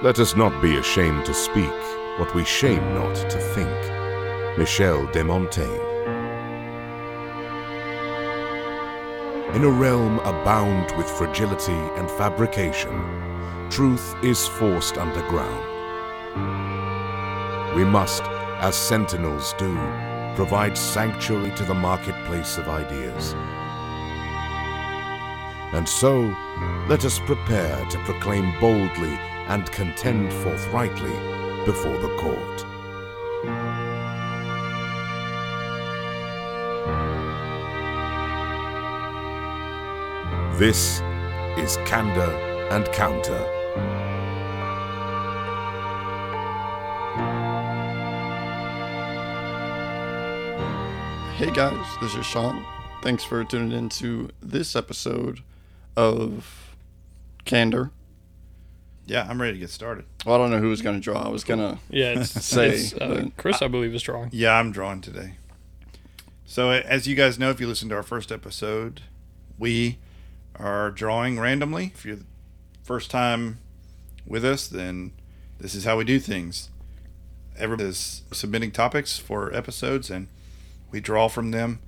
Let us not be ashamed to speak what we shame not to think. Michel de Montaigne. In a realm abound with fragility and fabrication, truth is forced underground. We must, as sentinels do, provide sanctuary to the marketplace of ideas. And so, let us prepare to proclaim boldly and contend forthrightly before the court. This is Candor and Counter. Hey guys, this is Sean. Thanks for tuning in to this episode of Candor. Yeah, I'm ready to get started. Well, I don't know who was going to draw. I was going to Yeah, it's, say. it's, uh, but- Chris, I believe, is drawing. Yeah, I'm drawing today. So, as you guys know, if you listened to our first episode, we are drawing randomly. If you're the first time with us, then this is how we do things. Everybody is submitting topics for episodes, and we draw from them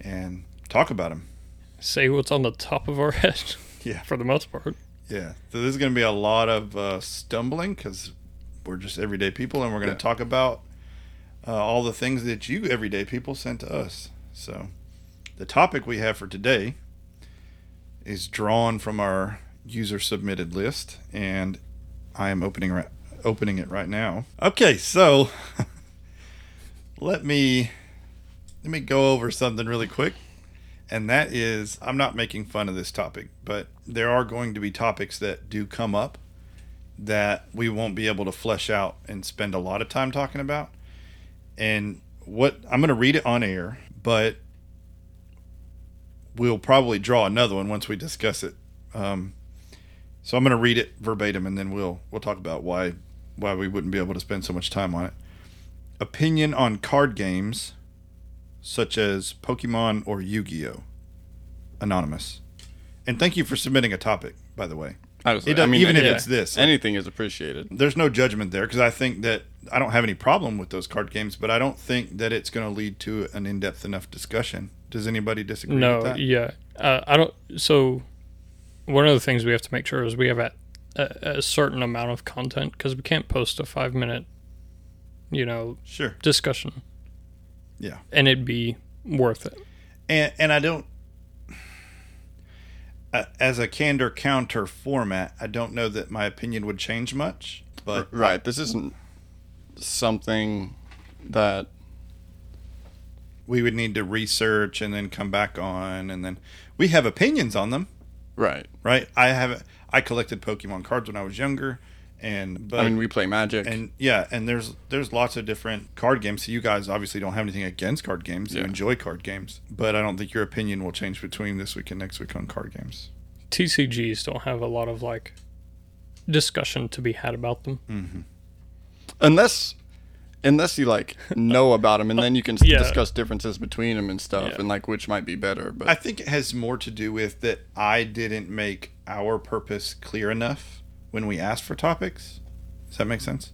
and talk about them. Say what's on the top of our head Yeah. for the most part. Yeah. So, this is going to be a lot of uh, stumbling because we're just everyday people, and we're going to Yeah. talk about uh, all the things that you everyday people sent to us. So, the topic we have for today is drawn from our user submitted list, and I am opening ri- opening it right now. Okay, so let me let me go over something really quick. And that is, I'm not making fun of this topic, but there are going to be topics that do come up that we won't be able to flesh out and spend a lot of time talking about. And what I'm going to read it on air, but we'll probably draw another one once we discuss it. Um, so I'm going to read it verbatim, and then we'll we'll talk about why why we wouldn't be able to spend so much time on it. Opinion on card games, such as Pokemon or Yu-Gi-Oh. Anonymous, and thank you for submitting a topic, by the way. I, was, It I mean, even if it's this, anything is appreciated. there's no judgment there because I think that I don't have any problem with those card games, but I don't think that it's going to lead to an in-depth enough discussion. Does anybody disagree with No, yeah. Uh, I don't. So, one of the things we have to make sure is we have at a, a certain amount of content because we can't post a five minute, you know, Sure. discussion Yeah. and it'd be worth it. And and I don't uh, as a candor counter format, I don't know that my opinion would change much, but Right. This isn't something that. we would need to research and then come back on and then we have opinions on them, Right. right? I have I collected Pokemon cards when I was younger and but I mean, we play Magic. and yeah, and there's there's lots of different card games. So you guys obviously don't have anything against card games. You Yeah. enjoy card games, but I don't think your opinion will change between this week and next week on card games. TCGs don't have a lot of like discussion to be had about them. Mm-hmm. unless unless you like know about them and then you can Yeah. discuss differences between them and stuff Yeah. and like which might be better but I think it has more to do with that I didn't make our purpose clear enough when we asked for topics. Does that make sense?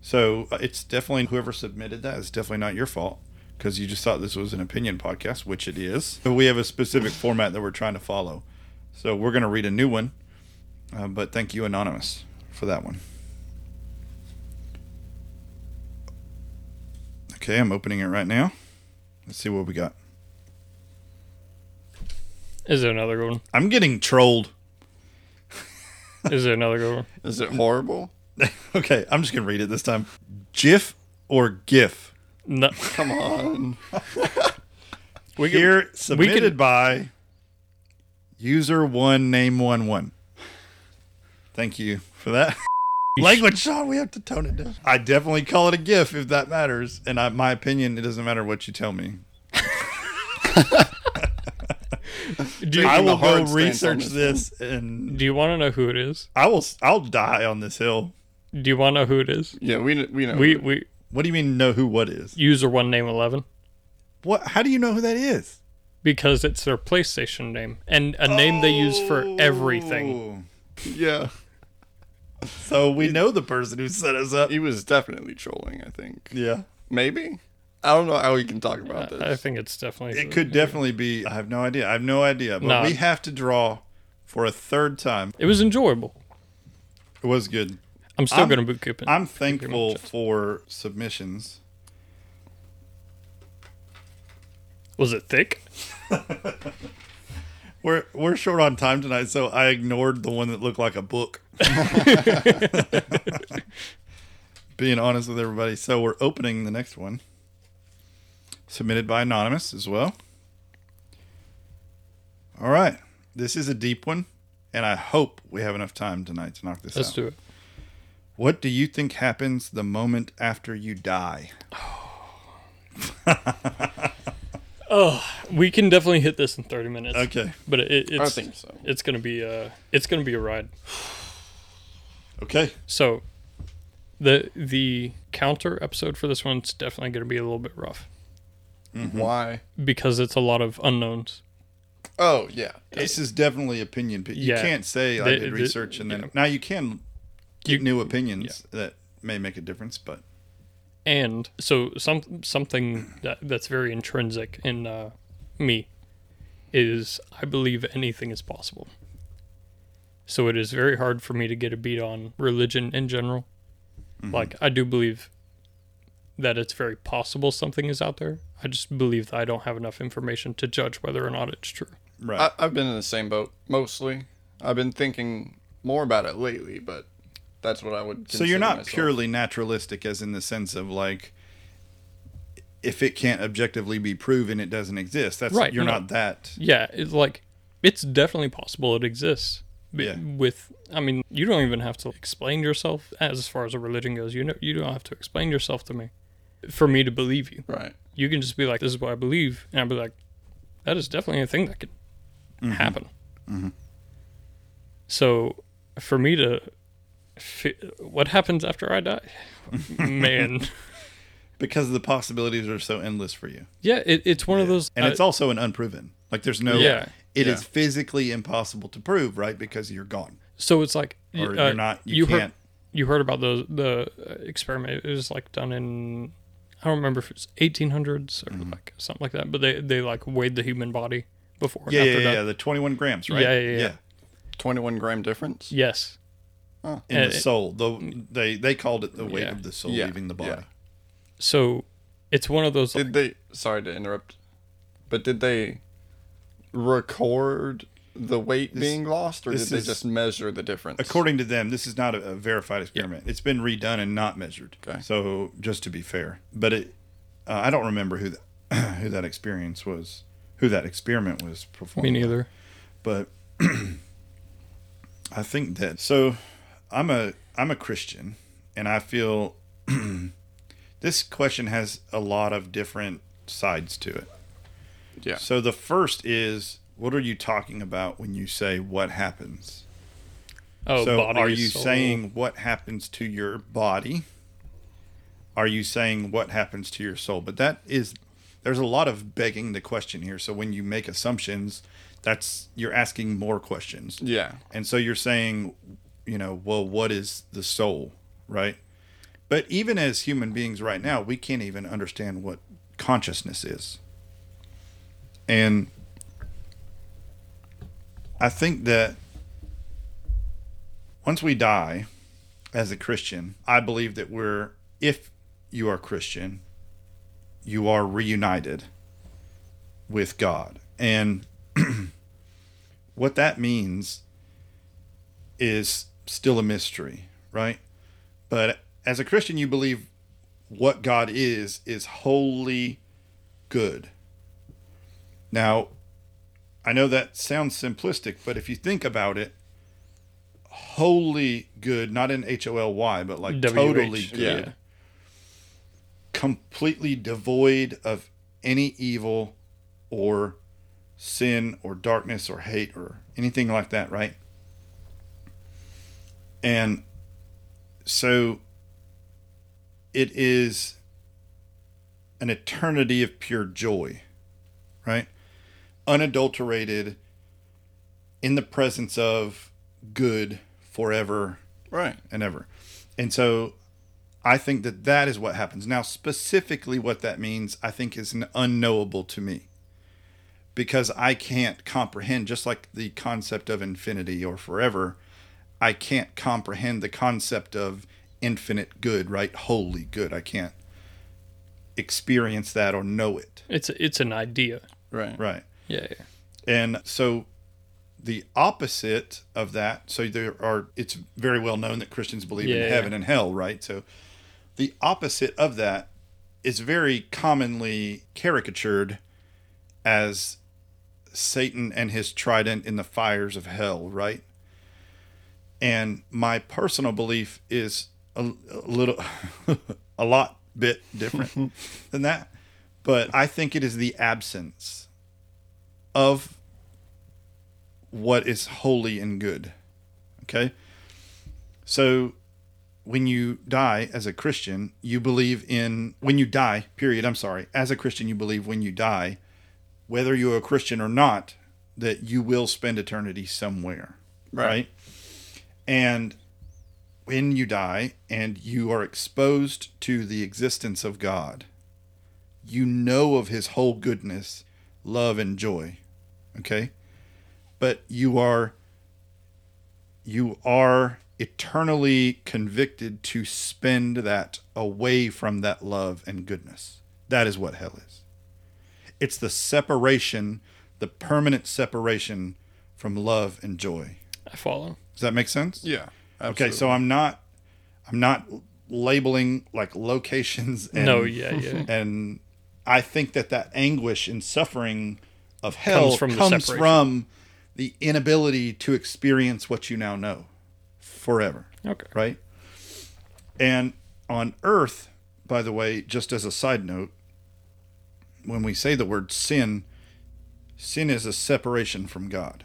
So uh, it's definitely whoever submitted that is definitely not your fault because you just thought this was an opinion podcast, which it is. But we have a specific format that we're trying to follow. So we're going to read a new one. Uh, but thank you, Anonymous, for that one. Okay, I'm opening it right now. Let's see what we got. Is there another one? I'm getting trolled. Is there another good one? is it horrible okay, I'm just gonna read it this time. GIF or GIF? No, come on we can, Here submitted could- by user one name one one. Thank you for that. Language, Sean. We have to tone it down. I definitely call it a GIF if that matters. And I, my opinion, it doesn't matter what you tell me. do you, I will go hard stance on research this this, and do you want to know who it is? I will. I'll die on this hill. Do you want to know who it is? yeah we we know We we What do you mean? Know who? What is? user one name eleven What? How do you know who that is? because it's their PlayStation name and a name they use for everything. Oh. yeah So we know the person who set us up. He was definitely trolling, I think. Yeah. Maybe? I don't know how we can talk about this. I think it's definitely. It could definitely be. I have no idea. I have no idea. But Nah. we have to draw for a third time. It was enjoyable. It was good. I'm still I'm- going to boot keep it. I'm thankful for submissions. Was it thick? We're we're short on time tonight, so I ignored the one that looked like a book. Being honest with everybody, so we're opening the next one, submitted by anonymous as well. All right, this is a deep one, and I hope we have enough time tonight to knock this out. Let's do it. What do you think happens the moment after you die? Oh we can definitely hit this in 30 minutes. Okay, But it, it's I think so. it's going to be a it's going to be a ride. okay, So the the counter episode for this one's definitely going to be a little bit rough Why? because it's a lot of unknowns. Oh, yeah. this is definitely opinion. pi- You Yeah. can't say I The- did the- research and then yeah. now you can get You- new opinions that may make a difference, but And so some something that that's very intrinsic in uh, me is I believe anything is possible. So it is very hard for me to get a beat on religion in general. Like I do believe that it's very possible something is out there. I just believe that I don't have enough information to judge whether or not it's true. right. I, I've been in the same boat, mostly. I've been thinking more about it lately, but that's what I would so you're not myself. purely naturalistic, as in the sense of like, if it can't objectively be proven, it doesn't exist. That's Right, You're no. not that. Yeah, it's like it's definitely possible it exists. Yeah. With I mean, you don't even have to explain yourself as far as a religion goes. You know, you don't have to explain yourself to me for me to believe you. Right. You can just be like, "This is what I believe," and I'll be like, "That is definitely a thing that could happen." So, for me to, what happens after I die? Man, Because the possibilities are so endless for you, yeah, it, it's one of those. and uh, it's also an unproven. Like there's no. Yeah. It is Yeah. physically impossible to prove, right? Because you're gone, so it's like or uh, you're not. You, heard- can't. you heard about the the experiment. It was like done in I don't remember if it's 1800s or Mm-hmm. like something like that. But they they like weighed the human body before. yeah, yeah, after yeah, death. yeah. The 21 grams, right? Yeah, yeah, yeah. 21 gram difference? Yes. In Uh, the soul, though they they called it the weight Yeah. of the soul Yeah, leaving the body. yeah. So it's one of those. Did they, sorry to interrupt, but did they record the weight being lost, or did they is- just measure the difference? According to them, this is not a, a verified experiment. It's been redone and not measured. Okay. So just to be fair, but it, uh, I don't remember who that who that experience was, who that experiment was performed. me by. neither. But I think that so I'm a I'm a Christian, and I feel this question has a lot of different sides to it. Yeah. So the first is, what are you talking about when you say what happens? Oh, so body. are you soul. saying what happens to your body? Are you saying what happens to your soul? But that is there's a lot of begging the question here. So when you make assumptions, that's you're asking more questions. Yeah. And so you're saying, you know, well, what is the soul, right? But even as human beings right now, we can't even understand what consciousness is. And I think that once we die as a Christian, I believe that we're, if you are Christian, you are reunited with God. And what that means is still a mystery, right? But as a Christian, you believe what God is, is wholly good. Now, I know that sounds simplistic, but if you think about it, wholly good, not in H O L Y, but like WH, totally yeah. good, completely devoid of any evil or sin or darkness or hate or anything like that, right? And so it is an eternity of pure joy, right? Unadulterated in the presence of good forever Right. and ever. And so I think that that is what happens. Now, specifically what that means, I think is n- unknowable to me because I can't comprehend, just like the concept of infinity or forever, I can't comprehend the concept of infinite good, right? Wholly good. I can't experience that or know it, It's it's an idea. Right. right? Yeah, yeah. And so the opposite of that, so there are, it's very well known that Christians believe Yeah, in yeah. heaven and hell, right? So the opposite of that is very commonly caricatured as Satan and his trident in the fires of hell, right? And my personal belief is a, a little, a lot bit different than that. But I think it is the absence of what is holy and good. Okay? So when you die as a Christian, you believe in when you die, period, I'm sorry. As a Christian, you believe when you die, whether you're a Christian or not, that you will spend eternity somewhere. Right. right? And when you die and you are exposed to the existence of God, you know of his whole goodness, love and joy. Okay? But you are you are eternally convicted to spend that away from that love and goodness. That is what hell is. It's the separation, the permanent separation from love and joy. I follow. Does that make sense? Yeah. Okay, so I'm not I'm not labeling like locations and no, yeah, yeah. and I think that that anguish and suffering of hell Comes from the comes separation. from the inability to experience what you now know forever, Okay. right? And on earth, by the way, just as a side note, when we say the word sin, sin is a separation from God.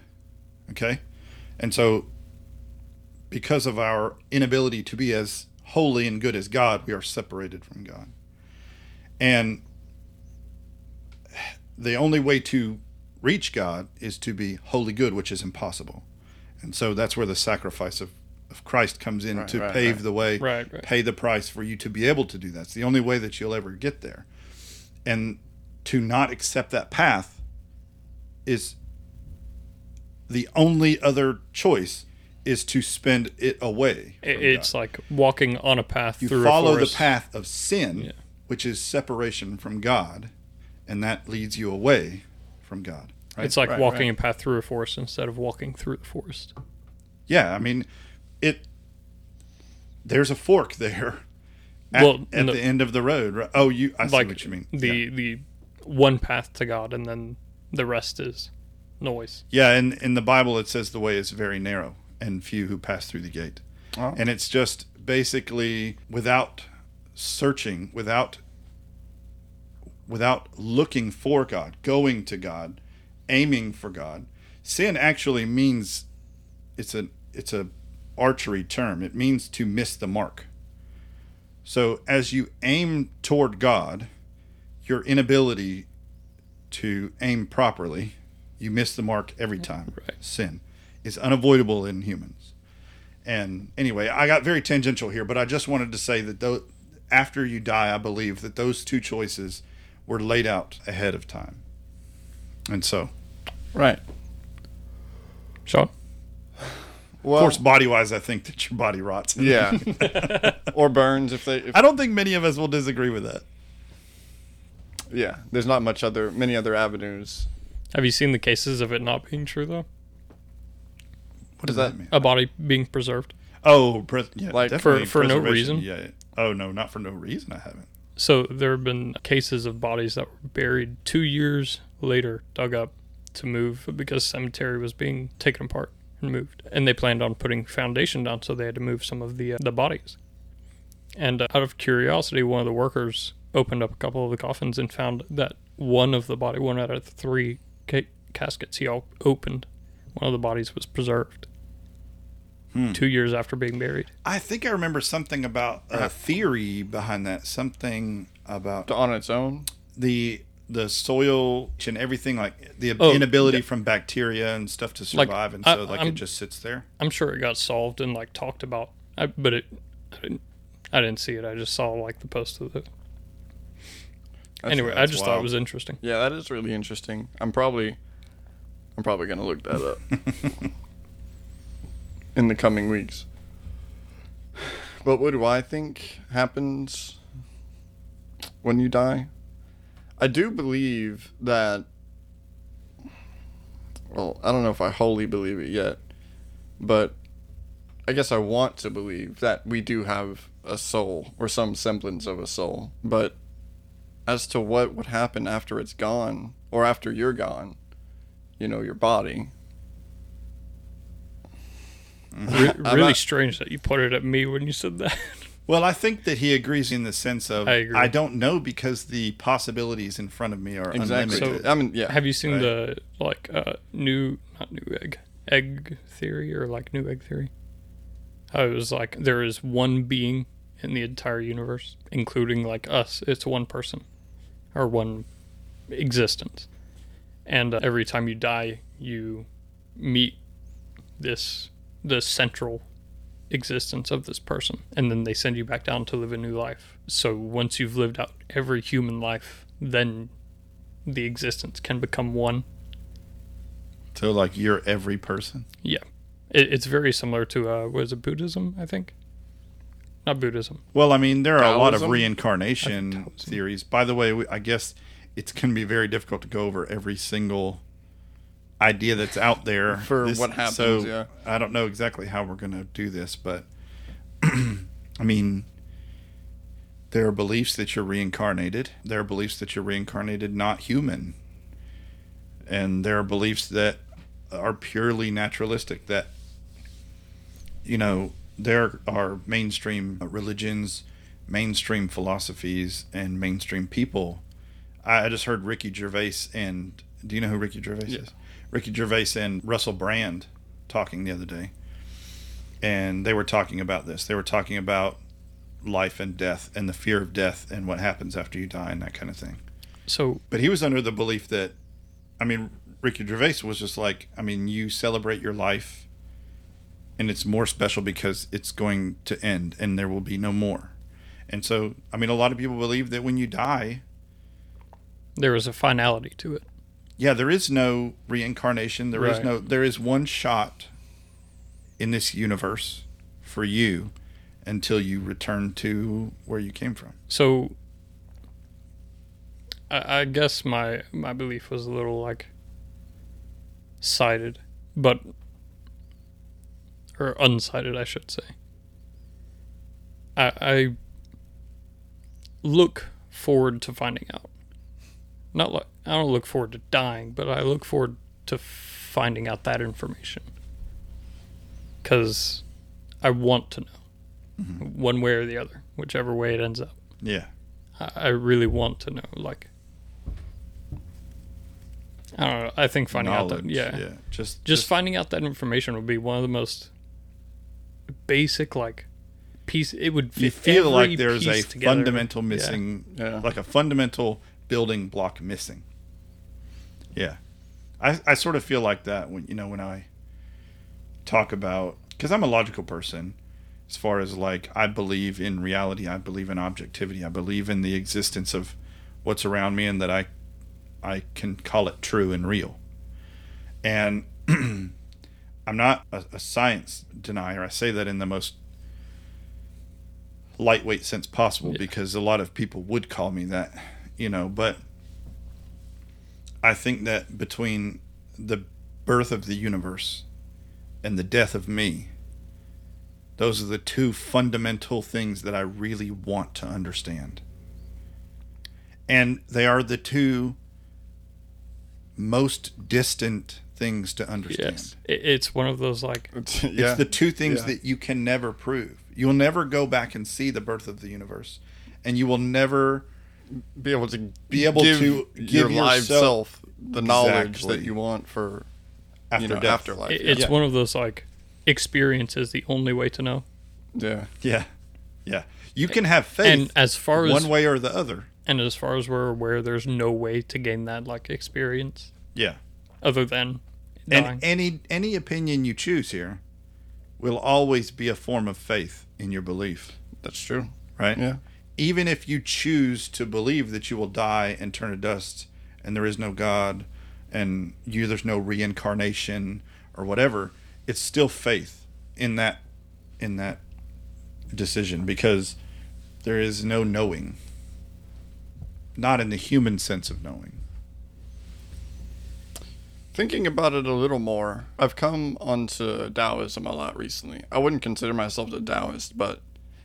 Okay? And so because of our inability to be as holy and good as God, we are separated from God. And the only way to reach God is to be wholly good, which is impossible. And so that's where the sacrifice of, of Christ comes in Right, to right, pave right. the way, Right, right. pay the price for you to be able to do that. It's the only way that you'll ever get there. And to not accept that path is the only other choice is to spend it away. It's God. like walking on a path you through follow a the path of sin, Yeah. which is separation from God, and that leads you away from God. Right? It's like Right, walking right. a path through a forest instead of walking through the forest. yeah, I mean, it. There's a fork there. At, Well, at no- the end of the road, right? Oh, you. I see what you mean. the yeah. the one path to God, and then the rest is noise. Yeah, and in the Bible it says the way is very narrow and few who pass through the gate. Oh. And it's just basically without searching, without without looking for God, going to God, aiming for God. Sin actually means it's a it's a archery term. It means to miss the mark. So as you aim toward God, your inability to aim properly, you miss the mark every time. Right. Sin is unavoidable in humans. And anyway, I got very tangential here, but I just wanted to say that though, after you die, I believe that those two choices were laid out ahead of time. And so, Right. Sean, Well, of course, body wise, I think that your body rots. yeah. or burns if they. If, I don't think many of us will disagree with that. yeah. There's not much other, many other avenues. have you seen the cases of it not being true though? What does that- that mean? A body being preserved. Oh, pres- yeah, Like, definitely for- for no reason? Yeah. Oh no, not for no reason. I haven't. So there have been cases of bodies that were buried two years later, dug up to move because cemetery was being taken apart and moved, and they planned on putting foundation down, so they had to move some of the uh, the bodies. And uh, out of curiosity, one of the workers opened up a couple of the coffins and found that one of the body, one out of the three ca- caskets he all opened, one of the bodies was preserved. Hmm. Two years after being buried. I think I remember something about a theory behind that. Something about On its own. the the soil and everything, like the Oh, inability from bacteria and stuff to Like, survive, and I- so like I'm- it just sits there. I'm sure it got solved and like talked about I, but it, I didn't, I didn't see it. I just saw like the post of it. That's- anyway, I that's just thought it was interesting. Yeah, that is really interesting. I'm probably, I'm probably gonna look that up in the coming weeks. But what do I think happens when you die? I do believe that. Well, I don't know if I wholly believe it yet, but I guess I want to believe that we do have a soul or some semblance of a soul. But as to what would happen after it's gone or after you're gone, you know, your body. Re- really not- strange that you put it at me when you said that. Well, I think that he agrees in the sense of I agree. don't know because the possibilities in front of me are Exactly. unlimited. I mean, yeah. Have you seen Right. the like uh new not new egg egg theory or like new egg theory? How it was like there is one being in the entire universe, including like us. It's one person or one existence, and uh, every time you die, you meet this the central existence of this person and then they send you back down to live a new life so once you've lived out every human life then the existence can become one. so, like, you're every person. Yeah, it, it's very similar to uh, was it Buddhism? I think, not Buddhism. Well, I mean, there are a lot of reincarnation theories. By the way, we, I guess it's going to be very difficult to go over every single idea that's out there For what happens, So yeah. I don't know exactly how we're going to do this, but I mean, there are beliefs that you're reincarnated. There are beliefs that you're reincarnated not human, and there are beliefs that are purely naturalistic that you know, there are mainstream religions, mainstream philosophies, and mainstream people. I I just heard Ricky Gervais and do you know who Ricky Gervais Yeah. is? Ricky Gervais and Russell Brand talking the other day, and they were talking about this. They were talking about life and death and the fear of death and what happens after you die and that kind of thing. So But he was under the belief that, I mean, Ricky Gervais was just like, I mean, you celebrate your life, and it's more special because it's going to end and there will be no more. And so, I mean, a lot of people believe that when you die, there is a finality to it. Yeah, there is no reincarnation. There is Right. no. There is one shot in this universe for you until you return to where you came from. So I, I guess my my belief was a little like sided, but or unsighted, I should say. I, I look forward to finding out. Not like I don't look forward to dying, but I look forward to finding out that information because I want to know mm-hmm. one way or the other, whichever way it ends up. Yeah. I I really want to know. Like, I don't know. I think finding out that, yeah, Yeah. Just, just finding out that information would be one of the most basic, like, piece. It would you feel like there's a together. fundamental Yeah. missing Yeah. like a fundamental building block missing yeah. I, I sort of feel like that when you know when i talk about because i'm a logical person as far as like i believe in reality i believe in objectivity i believe in the existence of what's around me and that i i can call it true and real. And i'm not a, a science denier. I say that in the most lightweight sense possible because a lot of people would call me that, you know, but I think that between the birth of the universe and the death of me, those are the two fundamental things that I really want to understand. And they are the two most distant things to understand. Yes, it's one of those like yeah. It's the two things Yeah. that you can never prove. You'll never go back and see the birth of the universe, and you will never be able to Be able give to give your live yourself- self the knowledge Exactly. that you want for after you know death. afterlife. it- it's Yeah. one of those like experience is the only way to know. yeah. Yeah, yeah. You can have faith And as far as one way or the other. and as far as we're aware, there's no way to gain that like experience Yeah. other than dying. And any any opinion you choose here will always be a form of faith in your belief, That's true. right? Yeah. Even if you choose to believe that you will die and turn to dust and there is no God and you there's no reincarnation or whatever, it's still faith in that in that decision because there is no knowing. Not in the human sense of knowing. Thinking about it a little more, I've come onto Taoism a lot recently. I wouldn't consider myself a Taoist, but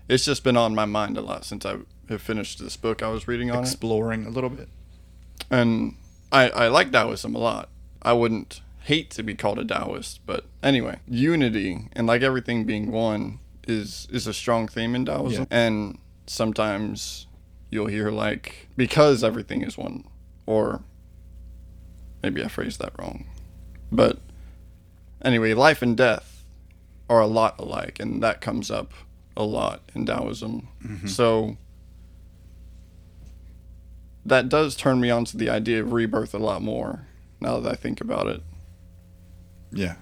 it's just been on my mind a lot since I have finished this book I was reading on it. Exploring a little bit. And I, I like Taoism a lot. I wouldn't hate to be called a Taoist, but anyway, unity and like everything being one is is a strong theme in Taoism. And sometimes you'll hear like because everything is one, or maybe I phrased that wrong, but anyway, life and death are a lot alike, and that comes up a lot in Taoism. Mm-hmm. So that does turn me on to the idea of rebirth a lot more now that I think about it, Yeah.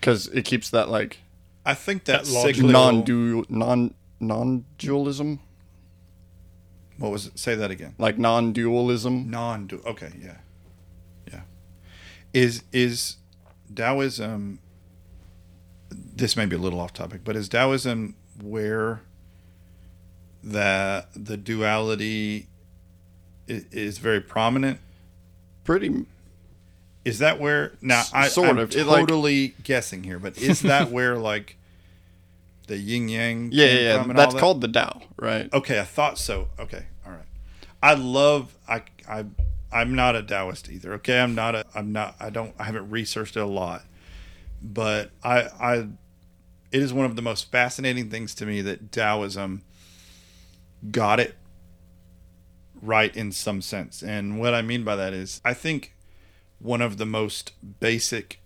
because it keeps that like I think that, That logical- non-dual non non-dualism, What was it? Say that again. like non-dualism. Non-dual. okay yeah yeah is is taoism this may be a little off topic but is taoism where that the duality is, is very prominent Pretty is that where now i sort I'm of. It, like- totally guessing here but is that where like the yin yang yeah, yeah, yeah. from and all That's that? called the Tao, right? Okay, I thought so. Okay, all right. I love I I I'm not a Taoist either. Okay, I'm not a I'm not I don't I haven't researched it a lot, but I I it is one of the most fascinating things to me that Taoism got it right in some sense. And what I mean by that is I think one of the most basic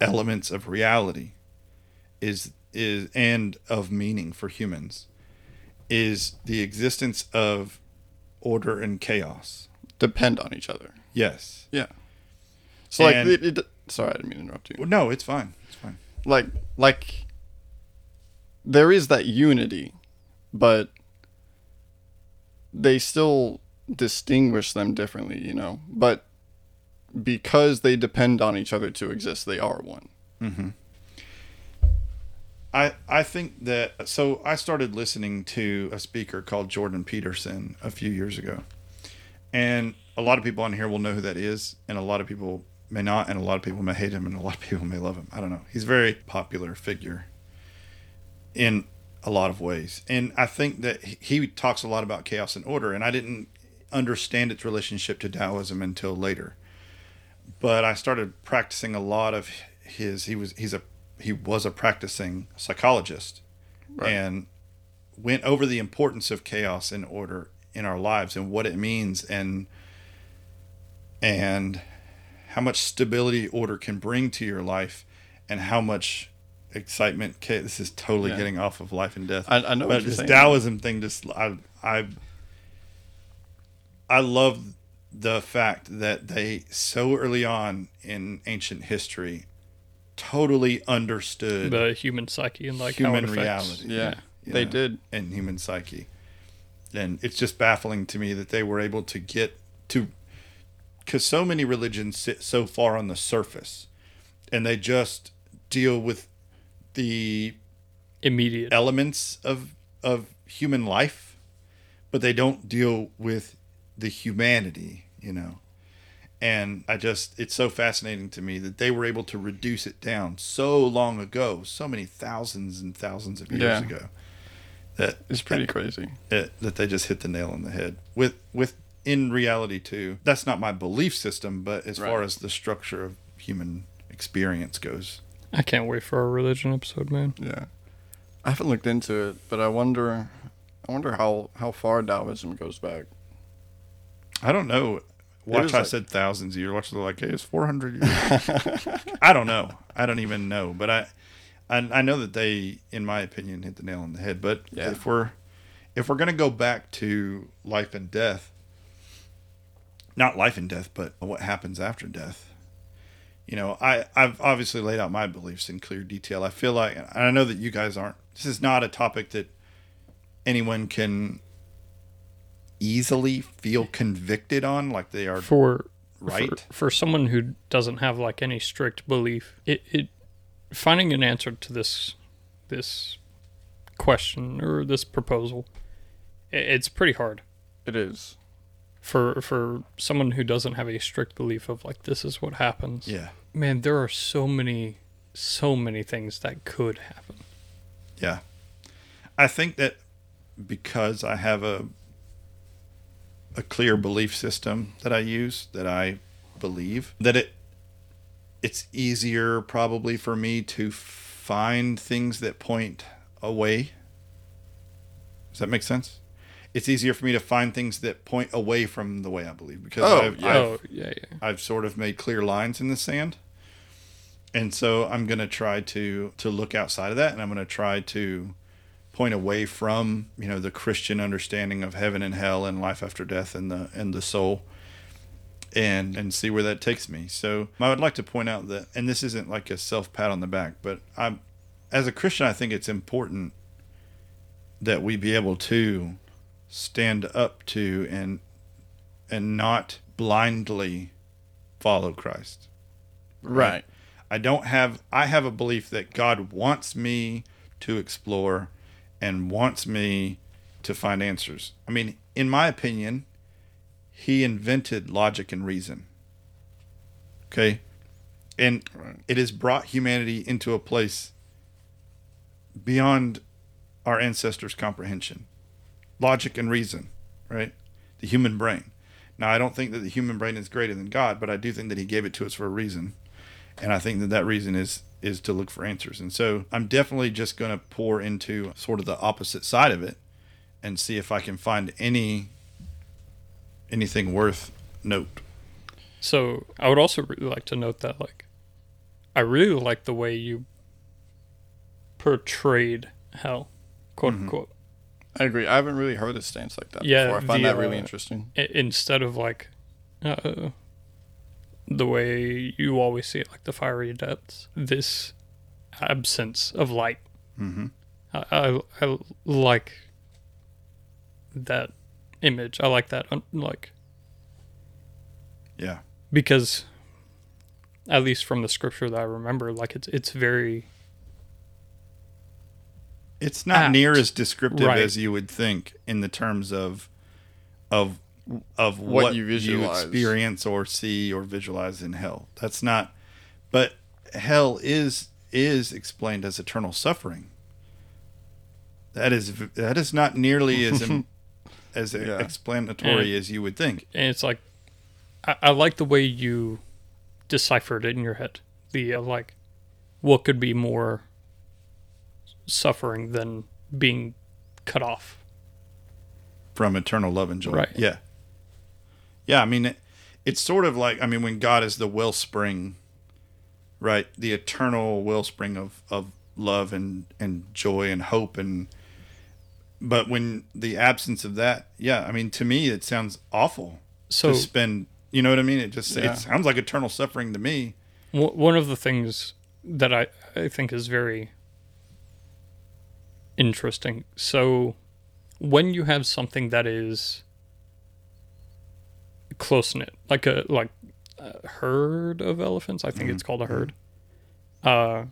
elements of reality is is and of meaning for humans is the existence of order and chaos. Depend on each other. Yes. Yeah. So like, it, it, sorry, I didn't mean to interrupt you. Well, no, it's fine. It's fine. like like there is that unity but they still distinguish them differently you know but because they depend on each other to exist they are one Mm-hmm. I I think that so I started listening to a speaker called Jordan Peterson a few years ago. And a lot of people on here will know who that is and a lot of people may not and a lot of people may hate him and a lot of people may love him. I don't know. He's a very popular figure in a lot of ways. And I think that he talks a lot about chaos and order and I didn't understand its relationship to Taoism until later. But I started practicing a lot of his he was he's a he was a practicing psychologist Right. and went over the importance of chaos and order in our lives and what it means and and how much stability order can bring to your life and how much excitement cha- this is totally Yeah. getting off of life and death. I- I know what but you're this saying. taoism thing just i i i love the fact that they so early on in ancient history totally understood the human psyche and like human how it reality. Yeah, you they know, did. And human psyche. And it's just baffling to me that they were able to get to because so many religions sit so far on the surface and they just deal with the Immediate. elements of of human life but they don't deal with the humanity you know and i just it's so fascinating to me that they were able to reduce it down so long ago so many thousands and thousands of years Yeah. ago that it's pretty crazy it, that they just hit the nail on the head with with in reality too. That's not my belief system but as far as the structure of human experience goes. I can't wait for our religion episode, man. yeah. I haven't looked into it but i wonder i wonder how how far taoism goes back. I don't know. Watch i like- said thousands of years. Watch the like hey, it's 400 years. I don't know. I don't even know. But I, I i know that they in my opinion hit the nail on the head. But Yeah. if we're if we're going to go back to life and death not life and death but what happens after death you know, I I've obviously laid out my beliefs in clear detail. I feel like, and I know that you guys aren't. This is not a topic that anyone can easily feel convicted on, like they are For right. for, for someone who doesn't have like any strict belief, it, it finding an answer to this this question or this proposal, i it's pretty hard. It is. For for someone who doesn't have a strict belief of like this is what happens. Yeah, Man, there are so many so many things that could happen. yeah. I think that because I have a a clear belief system that I use, that I believe that it it's easier probably for me to find things that point away. Does that make sense? It's easier for me to find things that point away from the way I believe because Oh, I've, yeah. I've, oh, yeah, yeah. I've sort of made clear lines in the sand. And so I'm going to try to to look outside of that and I'm going to try to point away from, you know, the Christian understanding of heaven and hell and life after death and the and the soul and and see where that takes me. So I would like to point out that and this isn't like a self pat on the back, but I'm as a Christian I think it's important that we be able to stand up to and and not blindly follow Christ. Right. I don't have I have a belief that God wants me to explore and wants me to find answers. I mean, in my opinion, he invented logic and reason. Okay? And Right. it has brought humanity into a place beyond our ancestors' comprehension. Logic and reason, right? The human brain. Now, I don't think that the human brain is greater than God, but I do think that He gave it to us for a reason, and I think that that reason is is to look for answers. And so, I'm definitely just going to pour into sort of the opposite side of it, and see if I can find any anything worth note. So I would also really like to note that like I really like the way you portrayed hell, quote Mhm. unquote. I agree. I haven't really heard a stance like that Yeah, before. I find the, that really uh, interesting. Instead of like uh, the way you always see it, like the fiery depths. This absence of light. Mm-hmm. I, I, I like that image. I like that like Yeah. because at least from the scripture that I remember, like it's it's very It's not Apt. near as descriptive Right. as you would think in the terms of of of What what, you you, visualize. experience or see or visualize in hell. That's not but hell is is explained as eternal suffering. That is that is not nearly as im- as Yeah. explanatory as you would think. and it's like I, I like the way you deciphered it in your head. The uh, like what could be more suffering than being cut off. from eternal love and joy. Right. Yeah. Yeah, I mean it, it's sort of like I mean when God is the wellspring, right? The eternal wellspring of of love and and joy and hope and but when the absence of that, yeah, I mean to me it sounds awful So to spend, you know what I mean? It just Yeah. it sounds like eternal suffering to me. one of the things that I, I think is very interesting. So, when you have something that is close knit, like a like a herd of elephants, I think it's called a herd. Uh,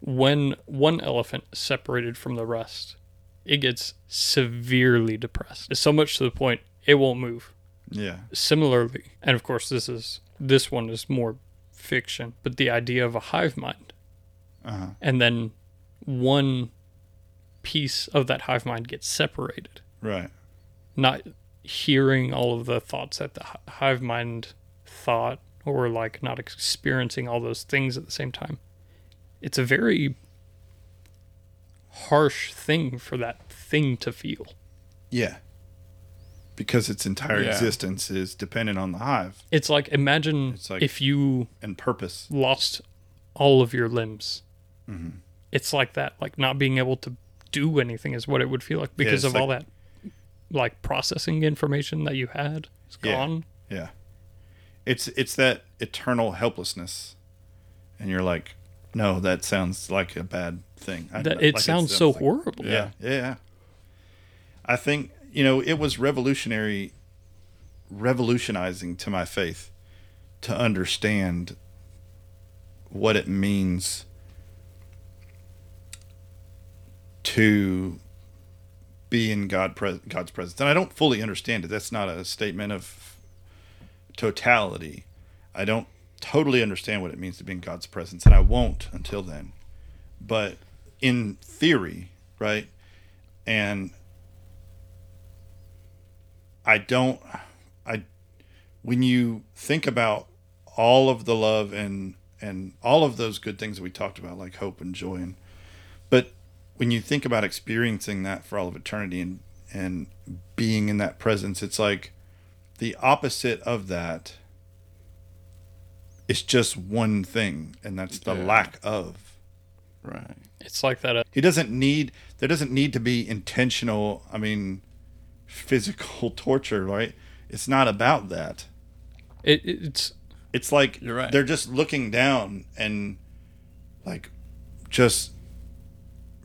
when one elephant is separated from the rest, it gets severely depressed. It's so much to the point it won't move Yeah. similarly and of course this is this one is more fiction but the idea of a hive mind Uh-huh. and then one piece of that hive mind gets separated Right. not hearing all of the thoughts that the hive mind thought or like not experiencing all those things at the same time it's a very harsh thing for that thing to feel Yeah. Because its entire Yeah. existence is dependent on the hive it's like imagine It's like- if you and purpose. lost all of your limbs. Mm-hmm. It's like that, like not being able to do anything is what it would feel like because it's of all that, like processing information that you had is Yeah. gone. Yeah. It's it's that eternal helplessness, and you're like, no, that sounds like a bad thing. I- That, like it sounds so like- horrible. Yeah, yeah, yeah. I think you know it was revolutionary, revolutionizing to my faith to understand what it means to be in God pres- God's presence. And I don't fully understand it. That's not a statement of totality. I don't totally understand what it means to be in God's presence, and I won't until then. But in theory, right? And I don't I when you think about all of the love and and all of those good things that we talked about like hope and joy and when you think about experiencing that for all of eternity and and being in that presence it's like the opposite of that is just one thing and that's the Yeah. lack of Right. It's like that. Uh, he doesn't need there doesn't need to be intentional i mean physical torture right it's not about that it, it's it's like You're right. they're just looking down and like just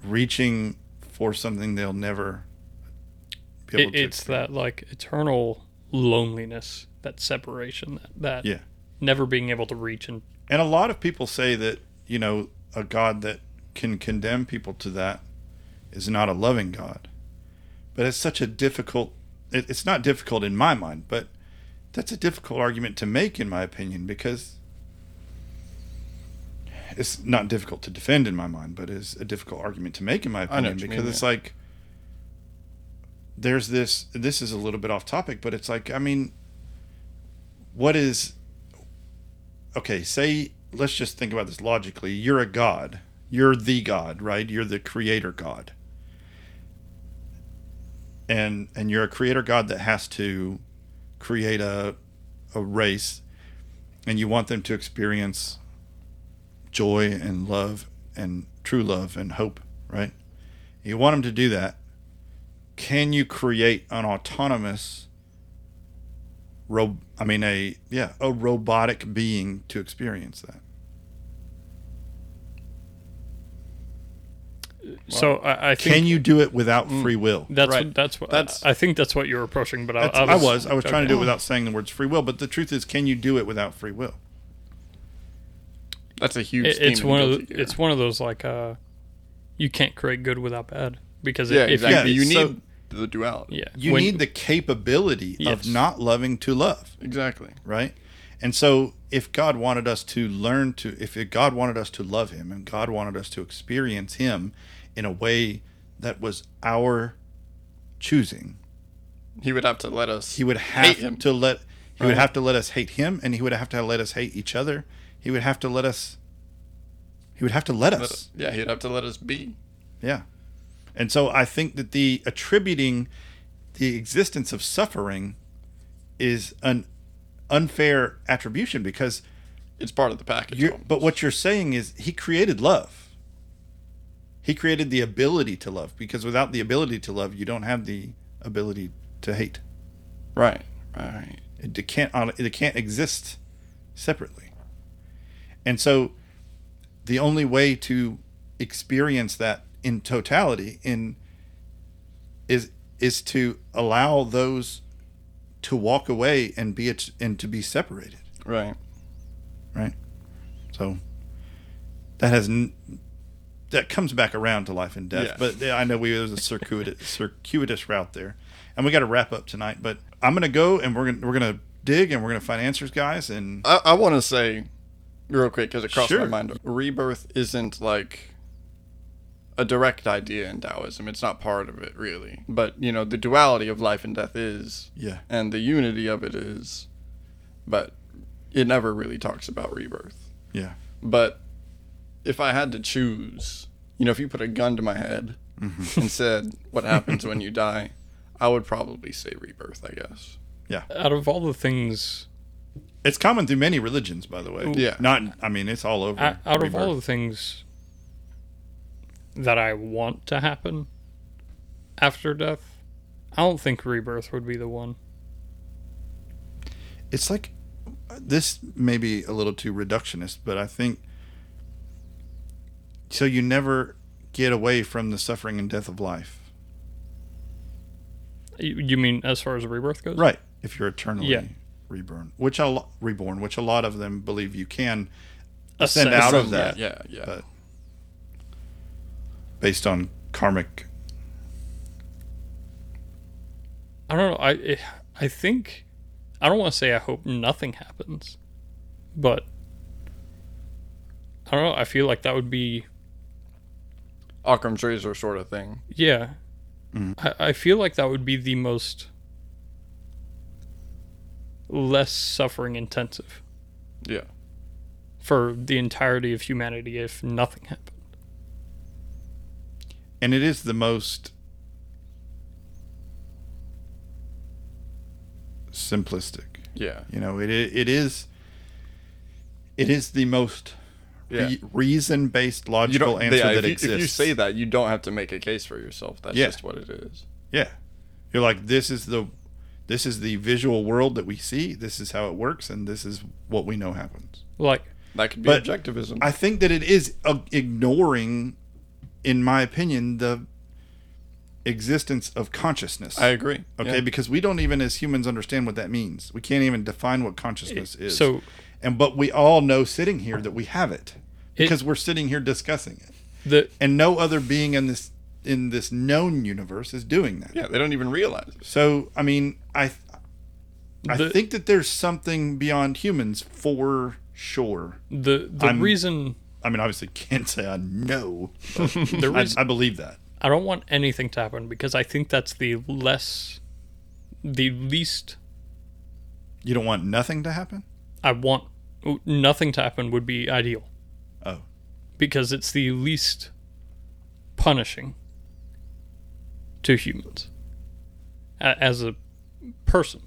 reaching for something they'll never be able it, to it's that like eternal loneliness, that separation, that, that yeah. never being able to reach and and a lot of people say that you know a god that can condemn people to that is not a loving god. But it's such a difficult it, it's not difficult in my mind but that's a difficult argument to make in my opinion because it's not difficult to defend in my mind but it's a difficult argument to make in my opinion because mean, it's yeah. like there's this this is a little bit off topic but it's like i mean what is okay, say let's just think about this logically. You're a god. You're the god, right? You're the creator god. And and you're a creator god that has to create a a race and you want them to experience joy and love and true love and hope, right? You want them to do that. Can you create an autonomous ro- I mean a yeah, a robotic being to experience that? so I, I think Can you do it without mm. free will? that's Right. what, that's what That's- I think that's what you're approaching. But I, That's- I I was was I was trying to do it without saying the words free will, but the truth is can you do it without free will? That's a huge. It, it's one of Guilty the, it's one of those like uh, you can't create good without bad because yeah, if exactly. Yeah, you so- need the duality. yeah You when- need the capability Yes. of not loving to love. Exactly. right? And so, if God wanted us to learn to, if God wanted us to love Him and God wanted us to experience Him in a way that was our choosing, He would have to let us. He would have hate him. to let He would have to let us hate Him, and He would have to let us hate each other. He would have to let us. He would have to let Let us. yeah, he'd have to let us be. Yeah. And so I think that the attributing the existence of suffering is an unfair attribution because It's part of the package. but what you're saying is he created love. He created the ability to love because without the ability to love, you don't have the ability to hate. right, right. It can't it can't exist separately. And so the only way to experience that in totality in is is to allow those to walk away and be it and to be separated, Right. right? So that has n- that comes back around to life and death. Yeah. But I know we there's a circuitous circuitous route there, and we got to wrap up tonight. But I'm gonna go and we're gonna we're gonna dig and we're gonna find answers, guys. And I, I want to say, real quick, because it crossed Sure. my mind. Rebirth isn't like a direct idea in Taoism. It's not part of it, really. But, you know, the duality of life and death is, yeah, and the unity of it is. But it never really talks about rebirth. yeah, But if I had to choose, you know, if you put a gun to my head Mm-hmm. and said, what happens when you die, I would probably say rebirth, I guess. Yeah. Out of all the things it's common through many religions, by the way. Yeah. not I mean it's all over. out, out of all the things that I want to happen after death, I don't think rebirth would be the one. it's like this may be a little too reductionist, but I think so. You never get away from the suffering and death of life, You, you mean as far as rebirth goes? right? If you're eternally Yeah. Reborn, which a lo- reborn, which a lot of them believe you can ascend Ascend. out of that, Yeah, yeah. but based on karmic. I don't know. I eh, I think I don't want to say I hope nothing happens, but I don't know. I feel like that would be Occam's razor sort of thing. yeah. Mm-hmm. I, I feel like that would be the most less suffering intensive Yeah. for the entirety of humanity if nothing happened. and it is the most simplistic. Yeah. You know, it it is it is the most Yeah. re- reason-based logical answer yeah, that if, you, exists. if you say that, you don't have to make a case for yourself. That's Yeah. just what it is. yeah, you're like this is the this is the visual world that we see. This is how it works, and this is what we know happens. Like That could be But objectivism. I think that it is uh, ignoring, in my opinion, the existence of consciousness. I agree. Okay, Yeah. because we don't even as humans understand what that means. We can't even define what consciousness is. so and but we all know sitting here that we have it It- because we're sitting here discussing it. the And no other being in this in this known universe is doing that. yeah, they don't even realize it. So, I mean, I I The- think that there's something beyond humans for sure. the the I'm- reason I mean, obviously can't say I know. but the I, I believe that. I don't want anything to happen because I think that's the less the least You don't want nothing to happen? I want nothing to happen would be ideal Oh. because it's the least punishing to humans as a person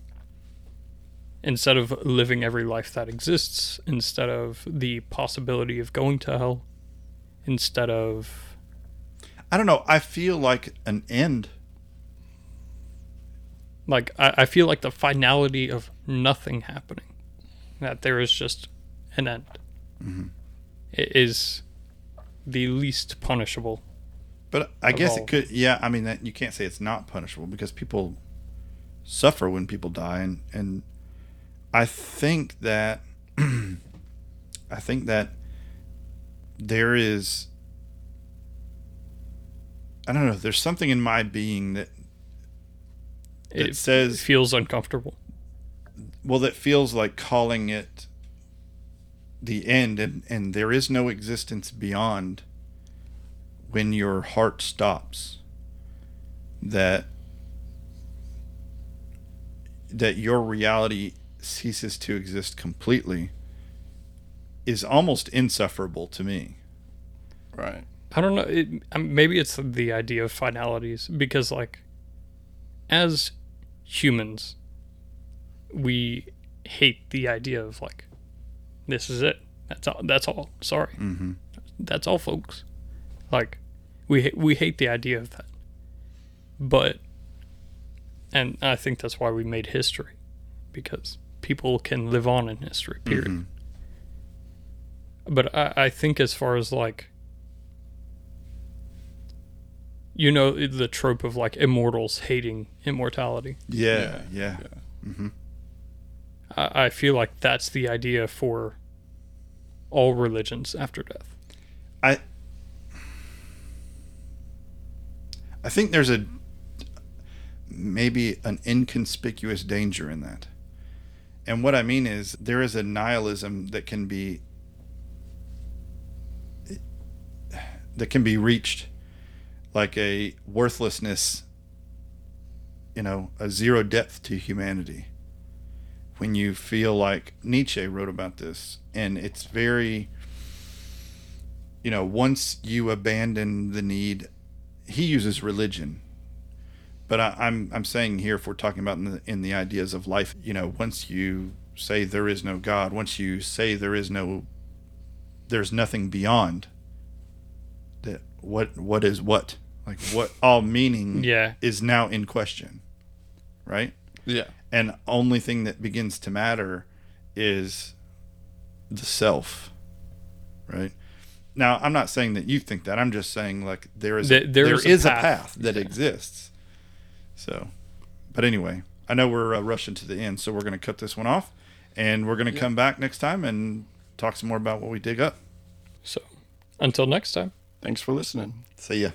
instead of living every life that exists instead of the possibility of going to hell instead of I don't know. I feel like an end. like I, I feel like the finality of nothing happening that there is just an end mm-hmm. is the least punishable But I guess all. it could. Yeah, I mean, that you can't say it's not punishable because people suffer when people die, and and I think that I think that there is. I don't know. There's something in my being that that it says feels uncomfortable well that feels like calling it the end and and there is no existence beyond when your heart stops that that your reality ceases to exist completely is almost insufferable to me Right. I don't know. It, um, maybe it's the idea of finalities because, like, as humans, we hate the idea of like, this is it. That's all. That's all. Sorry. mm-hmm. That's all, folks. Like, we we hate the idea of that. But, and I think that's why we made history, because people can live on in history. Period. Mhm. But I, I think as far as like you know the trope of like immortals hating immortality. yeah yeah, I, I feel like that's the idea for all religions after death. I I think there's a maybe an inconspicuous danger in that. And what I mean is there is a nihilism that can be that can be reached like a worthlessness you know, a zero depth to humanity. When you feel like Nietzsche wrote about this and it's very you know, once you abandon the need, he uses religion. But I, I'm I'm saying here, if we're talking about in the in the ideas of life, you know, once you say there is no God, once you say there is no, there's nothing beyond. That what what is what like what all meaning Yeah. is now in question, right? Yeah. and only thing that begins to matter is the self, right? Now, I'm not saying that you think that. I'm just saying like there is There- there there is is, a a path. path, that exists. So, but anyway, I know we're uh, rushing to the end, so we're going to cut this one off, and we're going to come back next time and talk some more about what we dig up. So until next time. Thanks for listening. See ya.